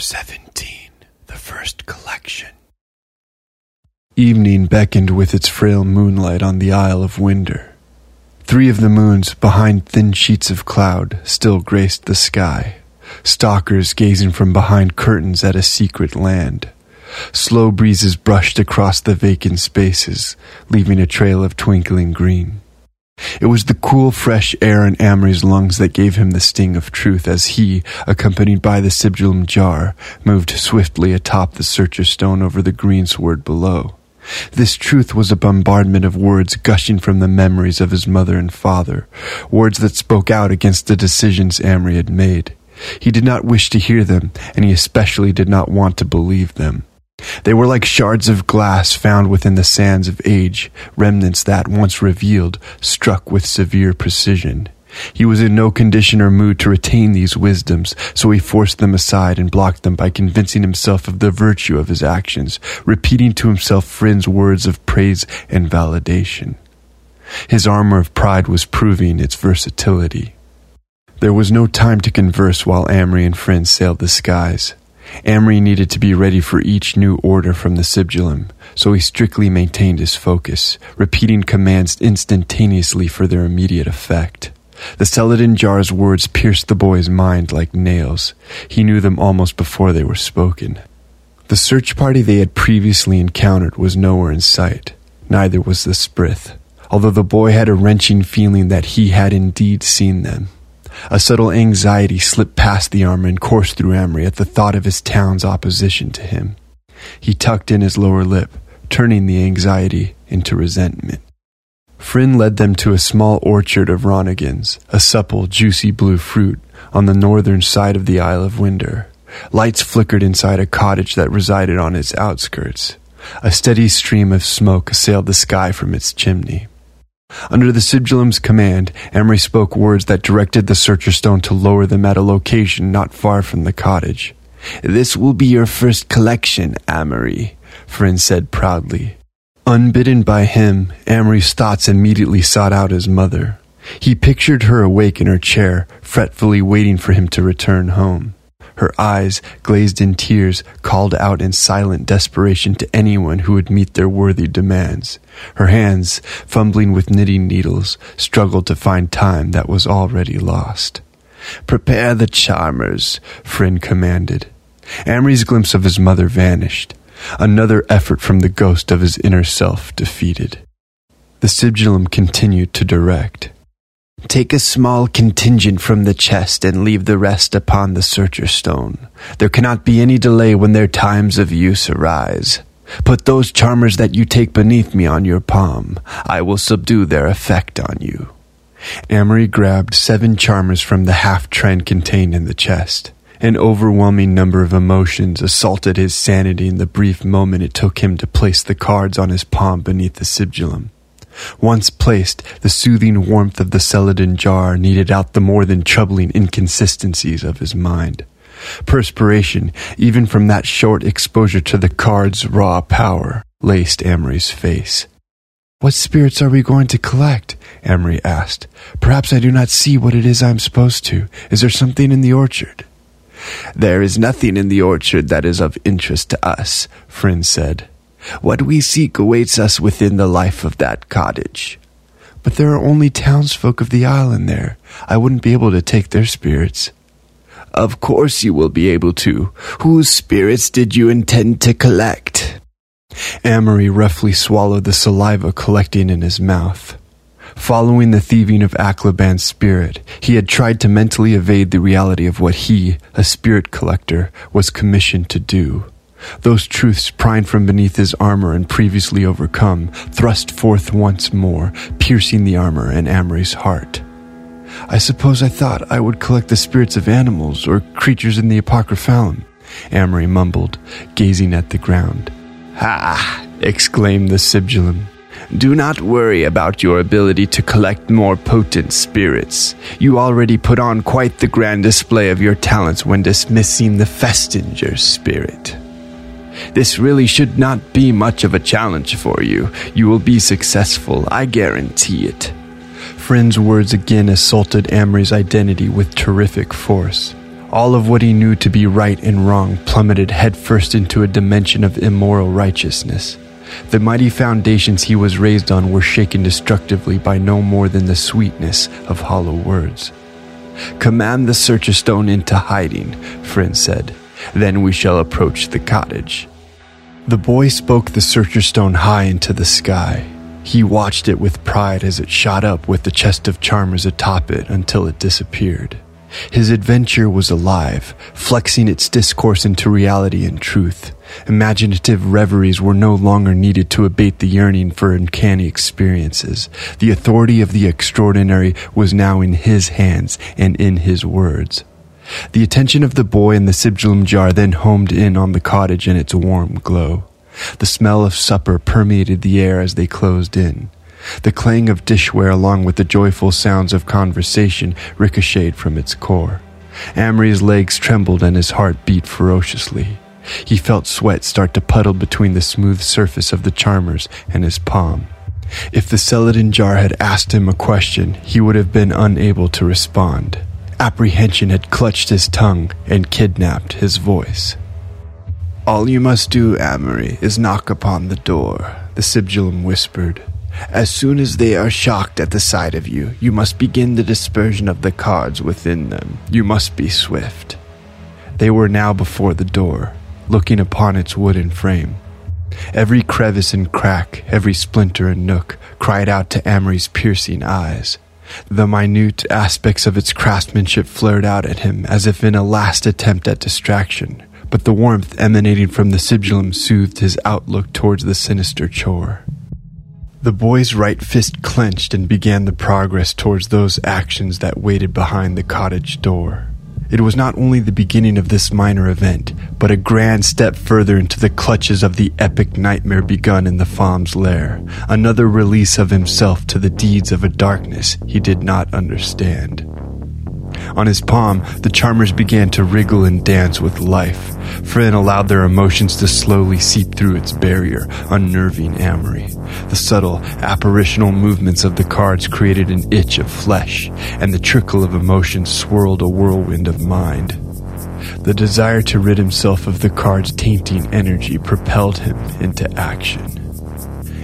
17 The First Collection. Evening beckoned with its frail moonlight on the Isle of Winder. Three of the moons, behind thin sheets of cloud, still graced the sky, stalkers gazing from behind curtains at a secret land. Slow breezes brushed across the vacant spaces, leaving a trail of twinkling green. It was the cool, fresh air in Amory's lungs that gave him the sting of truth as he, accompanied by the sigillum jar, moved swiftly atop the searcher stone over the greensward below. This truth was a bombardment of words gushing from the memories of his mother and father, words that spoke out against the decisions Amory had made. He did not wish to hear them, and he especially did not want to believe them. They were like shards of glass found within the sands of age, remnants that, once revealed, struck with severe precision. He was in no condition or mood to retain these wisdoms, so he forced them aside and blocked them by convincing himself of the virtue of his actions, repeating to himself Frin's words of praise and validation. His armor of pride was proving its versatility. There was no time to converse while Amory and Frin sailed the skies. Amory needed to be ready for each new order from the sigillum, so he strictly maintained his focus, repeating commands instantaneously for their immediate effect. The Celadon jar's words pierced the boy's mind like nails. He knew them almost before they were spoken. The search party they had previously encountered was nowhere in sight. Neither was the Sprith, although the boy had a wrenching feeling that he had indeed seen them. A subtle anxiety slipped past the armor and coursed through Amory at the thought of his town's opposition to him. He tucked in his lower lip, turning the anxiety into resentment. Frin led them to a small orchard of Ronigans, a supple, juicy blue fruit, on the northern side of the Isle of Winder. Lights flickered inside a cottage that resided on its outskirts. A steady stream of smoke assailed the sky from its chimney. Under the sigillum's command, Amory spoke words that directed the searcher stone to lower them at a location not far from the cottage. This will be your first collection, Amory, Frin said proudly. Unbidden by him, Amory's thoughts immediately sought out his mother. He pictured her awake in her chair, fretfully waiting for him to return home. Her eyes, glazed in tears, called out in silent desperation to anyone who would meet their worthy demands. Her hands, fumbling with knitting needles, struggled to find time that was already lost. Prepare the charmers, Frin commanded. Amory's glimpse of his mother vanished, another effort from the ghost of his inner self defeated. The sigillum continued to direct. Take a small contingent from the chest and leave the rest upon the searcher stone. There cannot be any delay when their times of use arise. Put those charmers that you take beneath me on your palm. I will subdue their effect on you. Amory grabbed seven charmers from the half trend contained in the chest. An overwhelming number of emotions assaulted his sanity in the brief moment it took him to place the cards on his palm beneath the sigillum. Once placed, the soothing warmth of the celadon jar kneaded out the more than troubling inconsistencies of his mind. Perspiration, even from that short exposure to the card's raw power, laced Amory's face. What spirits are we going to collect? Amory asked. Perhaps I do not see what it is I'm supposed to. Is there something in the orchard? There is nothing in the orchard that is of interest to us, Frin said. What we seek awaits us within the life of that cottage. But there are only townsfolk of the island there. I wouldn't be able to take their spirits. Of course you will be able to. Whose spirits did you intend to collect? Amory roughly swallowed the saliva collecting in his mouth. Following the thieving of Aclaban's spirit, he had tried to mentally evade the reality of what he, a spirit collector, was commissioned to do. Those truths prying from beneath his armor and previously overcome thrust forth once more, piercing the armor and Amory's heart. I suppose I thought I would collect the spirits of animals or creatures in the Apocryphalum, Amory mumbled, gazing at the ground. Ha! exclaimed the sigillum. Do not worry about your ability to collect more potent spirits. You already put on quite the grand display of your talents when dismissing the Festinger spirit. This really should not be much of a challenge for you. You will be successful, I guarantee it. Frin's words again assaulted Amory's identity with terrific force. All of what he knew to be right and wrong plummeted headfirst into a dimension of immoral righteousness. The mighty foundations he was raised on were shaken destructively by no more than the sweetness of hollow words. Command the searcher stone into hiding, Frin said. Then we shall approach the cottage. The boy spoke the searcher stone high into the sky. He watched it with pride as it shot up with the chest of charmers atop it until it disappeared. His adventure was alive, flexing its discourse into reality and truth. Imaginative reveries were no longer needed to abate the yearning for uncanny experiences. The authority of the extraordinary was now in his hands and in his words. The attention of the boy in the sigillum jar then homed in on the cottage and its warm glow. The smell of supper permeated the air as they closed in. The clang of dishware, along with the joyful sounds of conversation, ricocheted from its core. Amory's legs trembled and his heart beat ferociously. He felt sweat start to puddle between the smooth surface of the charmers and his palm. If the celadon jar had asked him a question, he would have been unable to respond. Apprehension had clutched his tongue and kidnapped his voice. All you must do, Amory, is knock upon the door, the sigillum whispered. As soon as they are shocked at the sight of you, you must begin the dispersion of the cards within them. You must be swift. They were now before the door, looking upon its wooden frame. Every crevice and crack, every splinter and nook cried out to Amory's piercing eyes. The minute aspects of its craftsmanship flared out at him as if in a last attempt at distraction, but the warmth emanating from the sigillum soothed his outlook towards the sinister chore. The boy's right fist clenched and began the progress towards those actions that waited behind the cottage door. It was not only the beginning of this minor event, but a grand step further into the clutches of the epic nightmare begun in the Fam's lair, another release of himself to the deeds of a darkness he did not understand. On his palm, the charmers began to wriggle and dance with life. Frin allowed their emotions to slowly seep through its barrier, unnerving Amory. The subtle, apparitional movements of the cards created an itch of flesh, and the trickle of emotion swirled a whirlwind of mind. The desire to rid himself of the card's tainting energy propelled him into action.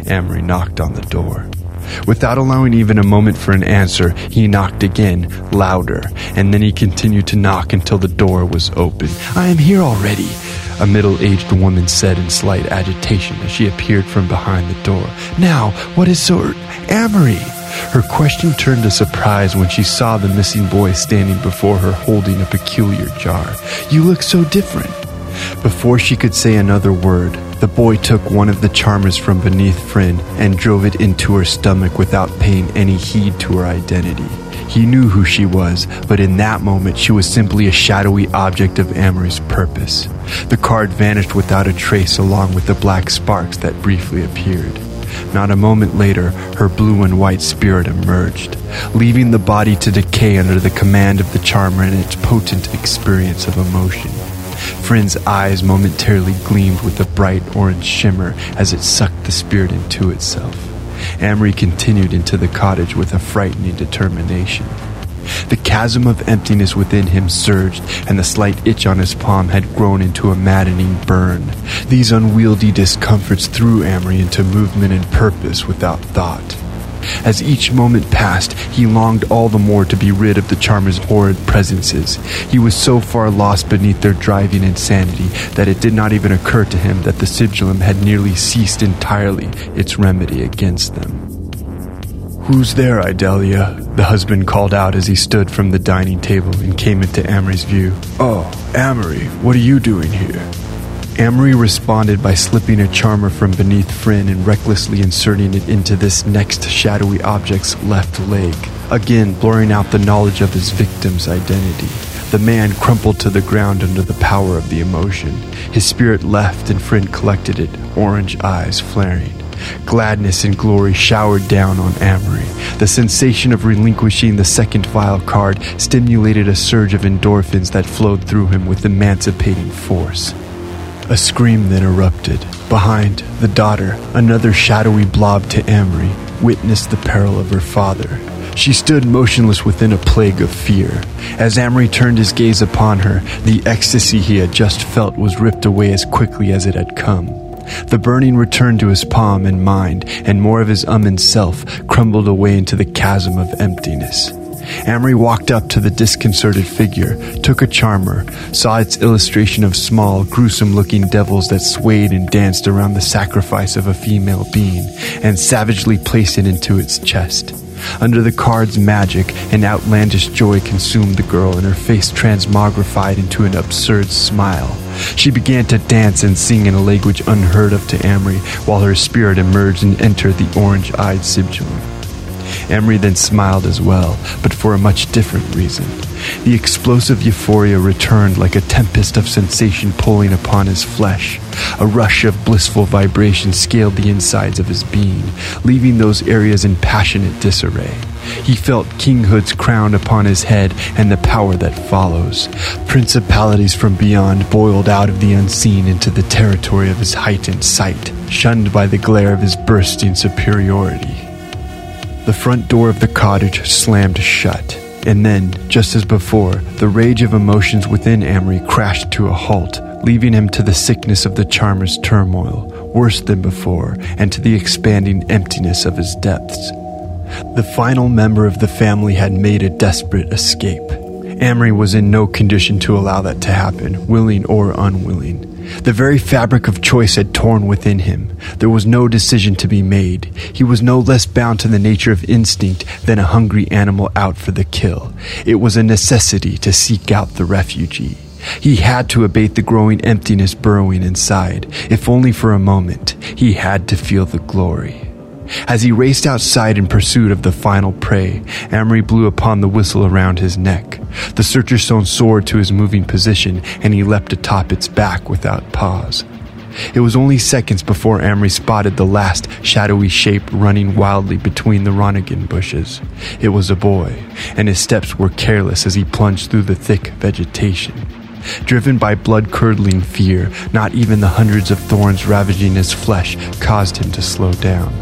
Amory knocked on the door. Without allowing even a moment for an answer, he knocked again, louder, and then he continued to knock until the door was open. I am here already, a middle aged woman said in slight agitation as she appeared from behind the door. Now, what is so. Amory? Her question turned to surprise when she saw the missing boy standing before her holding a peculiar jar. You look so different. Before she could say another word, the boy took one of the charmers from beneath Frin and drove it into her stomach without paying any heed to her identity. He knew who she was, but in that moment she was simply a shadowy object of Amory's purpose. The card vanished without a trace along with the black sparks that briefly appeared. Not a moment later, her blue and white spirit emerged, leaving the body to decay under the command of the charmer and its potent experience of emotion. Frin's eyes momentarily gleamed with a bright orange shimmer as it sucked the spirit into itself. Amory continued into the cottage with a frightening determination. The chasm of emptiness within him surged, and the slight itch on his palm had grown into a maddening burn. These unwieldy discomforts threw Amory into movement and purpose without thought. As each moment passed, he longed all the more to be rid of the charmer's horrid presences. He was so far lost beneath their driving insanity that it did not even occur to him that the sigillum had nearly ceased entirely its remedy against them. Who's there, Idalia? The husband called out as he stood from the dining table and came into Amory's view. Oh, Amory, what are you doing here? Amory responded by slipping a charmer from beneath Frin and recklessly inserting it into this next shadowy object's left leg, again blurring out the knowledge of his victim's identity. The man crumpled to the ground under the power of the emotion. His spirit left and Frin collected it, orange eyes flaring. Gladness and glory showered down on Amory. The sensation of relinquishing the second vile card stimulated a surge of endorphins that flowed through him with emancipating force. A scream then erupted. Behind, the daughter, another shadowy blob to Amory, witnessed the peril of her father. She stood motionless within a plague of fear. As Amory turned his gaze upon her, the ecstasy he had just felt was ripped away as quickly as it had come. The burning returned to his palm and mind, and more of his Ummon self crumbled away into the chasm of emptiness. Amory walked up to the disconcerted figure, took a charmer, saw its illustration of small, gruesome looking devils that swayed and danced around the sacrifice of a female being, and savagely placed it into its chest. Under the card's magic, an outlandish joy consumed the girl, and her face transmogrified into an absurd smile. She began to dance and sing in a language unheard of to Amory, while her spirit emerged and entered the orange eyed sigillum. Amory then smiled as well, but for a much different reason. The explosive euphoria returned like a tempest of sensation pulling upon his flesh. A rush of blissful vibration scaled the insides of his being, leaving those areas in passionate disarray. He felt kinghood's crown upon his head and the power that follows. Principalities from beyond boiled out of the unseen into the territory of his heightened sight, shunned by the glare of his bursting superiority. The front door of the cottage slammed shut, and then, just as before, the rage of emotions within Amory crashed to a halt, leaving him to the sickness of the charmer's turmoil, worse than before, and to the expanding emptiness of his depths. The final member of the family had made a desperate escape. Amory was in no condition to allow that to happen, willing or unwilling. The very fabric of choice had torn within him. There was no decision to be made. He was no less bound to the nature of instinct than a hungry animal out for the kill. It was a necessity to seek out the refugee. He had to abate the growing emptiness burrowing inside. If only for a moment, he had to feel the glory. As he raced outside in pursuit of the final prey, Amory blew upon the whistle around his neck. The searcher stone soared to his moving position, and he leapt atop its back without pause. It was only seconds before Amory spotted the last shadowy shape running wildly between the Ronigan bushes. It was a boy, and his steps were careless as he plunged through the thick vegetation. Driven by blood curdling fear, not even the hundreds of thorns ravaging his flesh caused him to slow down.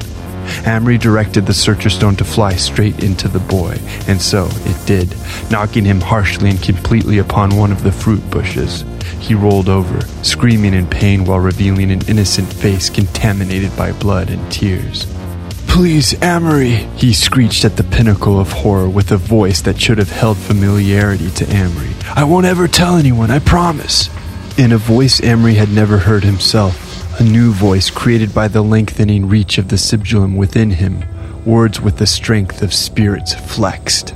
Amory directed the searcher stone to fly straight into the boy, and so it did, knocking him harshly and completely upon one of the fruit bushes. He rolled over, screaming in pain while revealing an innocent face contaminated by blood and tears. Please, Amory, he screeched at the pinnacle of horror with a voice that should have held familiarity to Amory. I won't ever tell anyone, I promise. In a voice Amory had never heard himself, a new voice created by the lengthening reach of the sigillum within him, words with the strength of spirits flexed.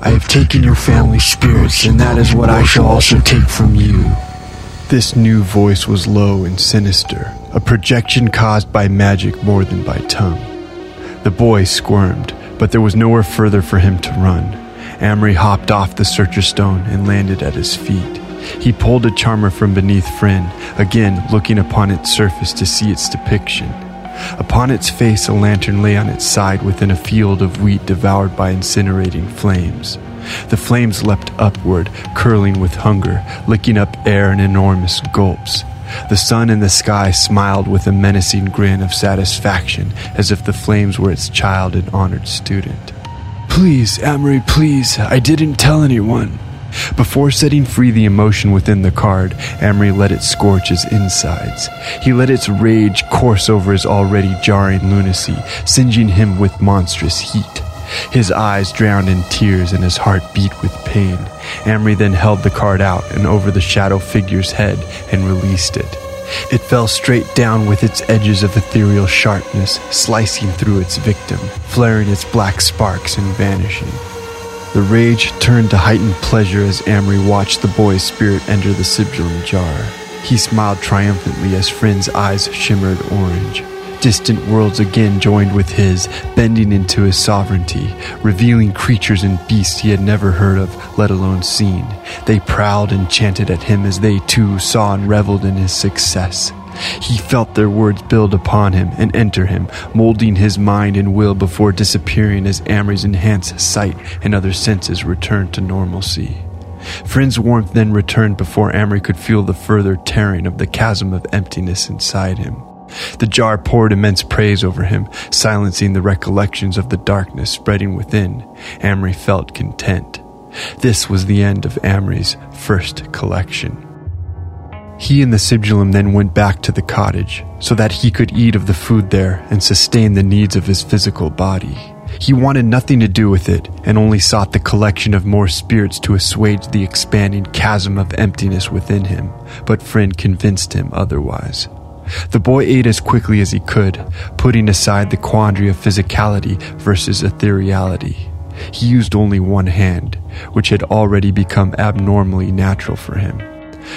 I have taken your family spirits, and that is what I shall also take from you. This new voice was low and sinister, a projection caused by magic more than by tongue. The boy squirmed, but there was nowhere further for him to run. Amory hopped off the searcher stone and landed at his feet. He pulled a charmer from beneath Frin, again looking upon its surface to see its depiction. Upon its face, a lantern lay on its side within a field of wheat devoured by incinerating flames. The flames leapt upward, curling with hunger, licking up air in enormous gulps. The sun in the sky smiled with a menacing grin of satisfaction, as if the flames were its child and honored student. Please, Amory, please, I didn't tell anyone. Before setting free the emotion within the card, Amory let it scorch his insides. He let its rage course over his already jarring lunacy, singeing him with monstrous heat. His eyes drowned in tears and his heart beat with pain. Amory then held the card out and over the shadow figure's head and released it. It fell straight down with its edges of ethereal sharpness, slicing through its victim, flaring its black sparks and vanishing. The rage turned to heightened pleasure as Amory watched the boy's spirit enter the sigillum jar. He smiled triumphantly as Frin's eyes shimmered orange. Distant worlds again joined with his, bending into his sovereignty, revealing creatures and beasts he had never heard of, let alone seen. They prowled and chanted at him as they too saw and reveled in his success. He felt their words build upon him and enter him, molding his mind and will before disappearing as Amory's enhanced sight and other senses returned to normalcy. Frin's warmth then returned before Amory could feel the further tearing of the chasm of emptiness inside him. The jar poured immense praise over him, silencing the recollections of the darkness spreading within. Amory felt content. This was the end of Amory's first collection. He and the Sigillum then went back to the cottage so that he could eat of the food there and sustain the needs of his physical body. He wanted nothing to do with it and only sought the collection of more spirits to assuage the expanding chasm of emptiness within him, but Frin convinced him otherwise. The boy ate as quickly as he could, putting aside the quandary of physicality versus ethereality. He used only one hand, which had already become abnormally natural for him.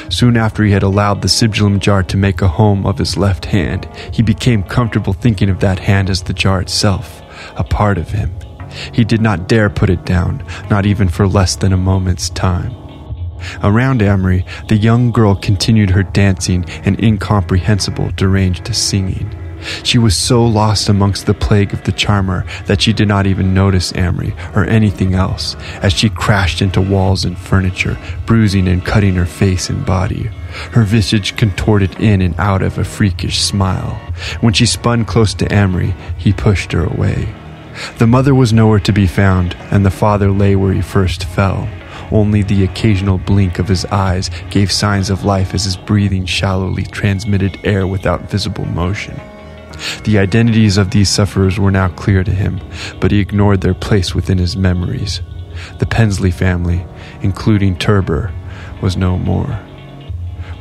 Soon after he had allowed the sigillum jar to make a home of his left hand, he became comfortable thinking of that hand as the jar itself, a part of him. He did not dare put it down, not even for less than a moment's time. Around Amory, the young girl continued her dancing and incomprehensible, deranged singing. She was so lost amongst the plague of the charmer that she did not even notice Amory or anything else as she crashed into walls and furniture, bruising and cutting her face and body. Her visage contorted in and out of a freakish smile. When she spun close to Amory, he pushed her away. The mother was nowhere to be found, and the father lay where he first fell. Only the occasional blink of his eyes gave signs of life as his breathing shallowly transmitted air without visible motion. The identities of these sufferers were now clear to him, but he ignored their place within his memories. The Pensley family, including Turber, was no more.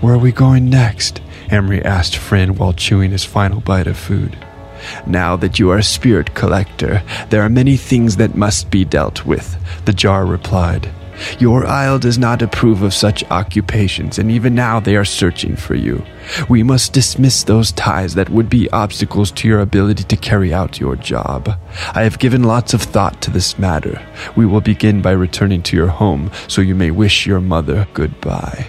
Where are we going next? Amory asked Frin while chewing his final bite of food. Now that you are a spirit collector, there are many things that must be dealt with, the jar replied. Your isle does not approve of such occupations, and even now they are searching for you. We must dismiss those ties that would be obstacles to your ability to carry out your job. I have given lots of thought to this matter. We will begin by returning to your home so you may wish your mother goodbye.